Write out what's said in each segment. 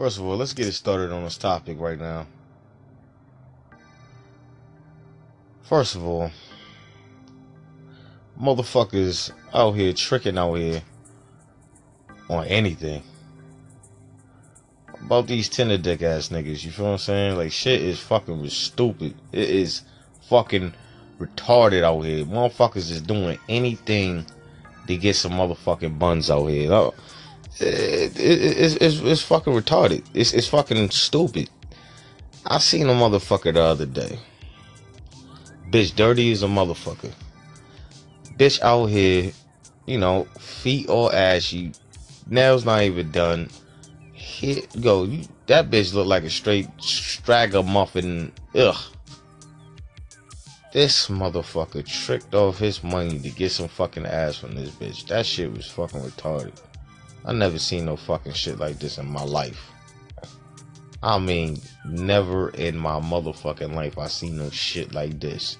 First of all, let's get it started on this topic right now. First of all, motherfuckers out here tricking out here on anything. About these tender dick ass niggas, you feel what I'm saying? Like shit is fucking stupid. It is fucking retarded out here. Motherfuckers is doing anything to get some motherfucking buns out here. It, it, it's, it's, it's fucking retarded. It's, it's fucking stupid. I seen a motherfucker the other day. Bitch, dirty as a motherfucker. Bitch out here, you know, feet all ashy, nails not even done. Hit go, you, that bitch look like a straight stragger muffin. Ugh. This motherfucker tricked off his money to get some fucking ass from this bitch. That shit was fucking retarded. I never seen no fucking shit like this in my life. I mean, never in my motherfucking life I seen no shit like this.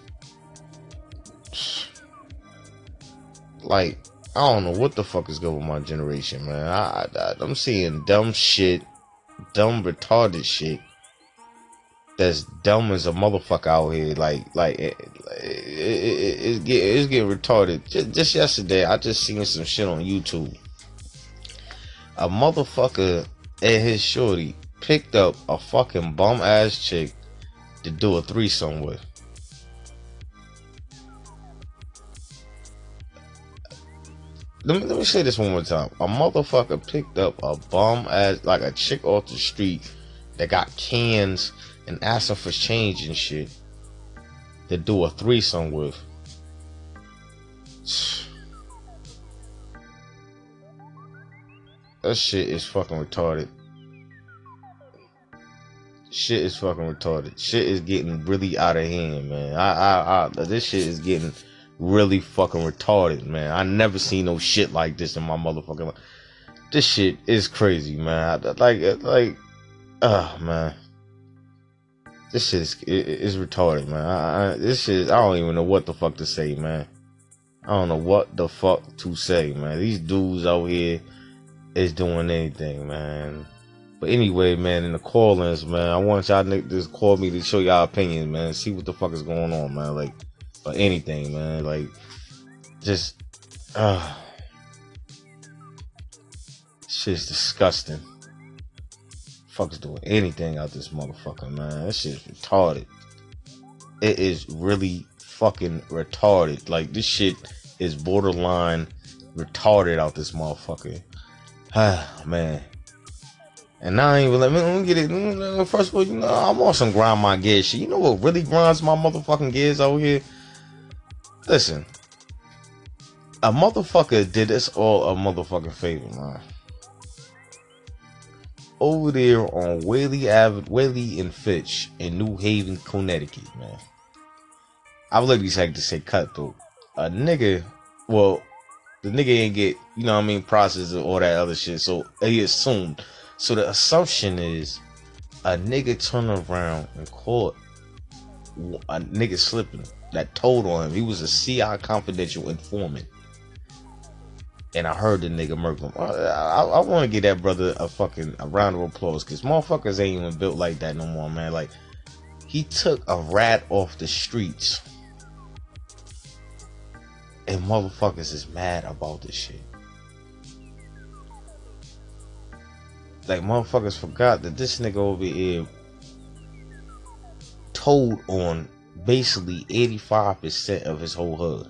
Like, I don't know what the fuck is going with my generation, man. I, I I'm seeing dumb shit, dumb retarded shit. That's dumb as a motherfucker out here. Like, like it, it, it, it's getting it's getting retarded. Just, just yesterday, I just seen some shit on YouTube. A motherfucker and his shorty picked up a fucking bum ass chick to do a threesome with. Let me, let me say this one more time. A motherfucker picked up a bum ass, like a chick off the street that got cans and asked her for change and shit to do a threesome with. That shit is fucking retarded. Shit is fucking retarded. Shit is getting really out of hand, man. I, I, I, this shit is getting really fucking retarded, man. I never seen no shit like this in my motherfucking life. This shit is crazy, man. Like, like, oh man. This shit is, is retarded, man. I, I, this shit, I don't even know what the fuck to say, man. I don't know what the fuck to say, man. These dudes out here is doing anything, man. But anyway, man, in the call-ins, man, I want y'all to just call me to show y'all opinions, man. See what the fuck is going on, man. Like, or anything, man. Like, just, uh, shit's disgusting. Fuck's doing anything out this motherfucker, man. That shit's retarded. It is really fucking retarded. Like, this shit is borderline retarded out this motherfucker. Ah, man. And now I ain't even let me, let me get it. First of all, you know, I'm on some grind my gears shit. You know what really grinds my motherfucking gears over here? Listen, a motherfucker did us all a motherfucking favor, man. Over there on Whalley Ave, Whalley and Fitch in New Haven, Connecticut, man. I would literally had to say cutthroat. A nigga, well, the nigga ain't get, you know what I mean, process or all that other shit. So he assumed. So the assumption is a nigga turned around and caught a nigga slipping that told on him. He was a CI confidential informant. And I heard the nigga murder him. I, I, I want to give that brother a fucking a round of applause because motherfuckers ain't even built like that no more, man. Like, he took a rat off the streets. And motherfuckers is mad about this shit. Like, motherfuckers forgot that this nigga over here told on basically 85% of his whole hood.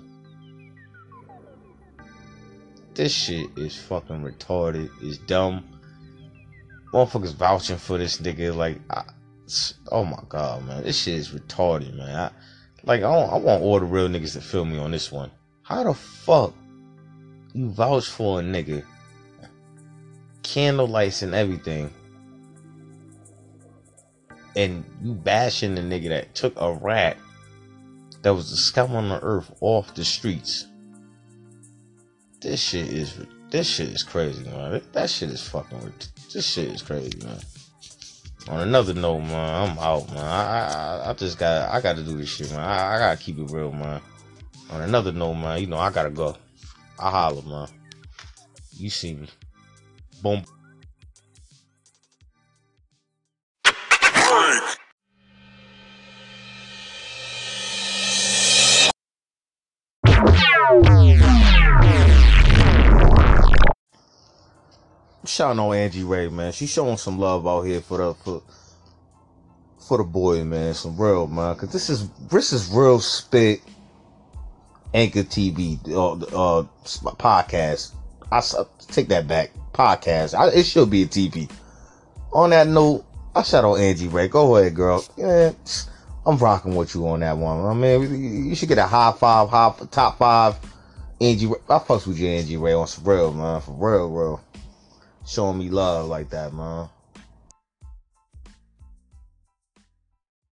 This shit is fucking retarded. It's dumb. Motherfuckers vouching for this nigga. Like, I, oh my god, man. This shit is retarded, man. I, like, I, I want all the real niggas to feel me on this one. How the fuck you vouch for a nigga? Candle lights and everything and you bashing the nigga that took a rat that was the scum on the earth off the streets. This shit is this shit is crazy, man. That shit is fucking. This shit is crazy, man. On another note, man, I'm out, man. I I, I just got I got to do this shit, man. I, I gotta keep it real, man. On another note, man, you know, I gotta go. I holler, man. You see me. Boom. Shout out Angie Ray, man. She's showing some love out here for the for, for the boy, man. Some real man, cause this is this is real spit Anchor TV, uh, uh, podcast. I uh, take that back. Podcast. I, it should be a TV. On that note, I shout out Angie Ray. Go ahead, girl. Yeah, I'm rocking with you on that one. I mean, you should get a high five, high top five. Angie, Ray. I fucks with you, Angie Ray, on some real, man. For real, real. Showing me love like that, man.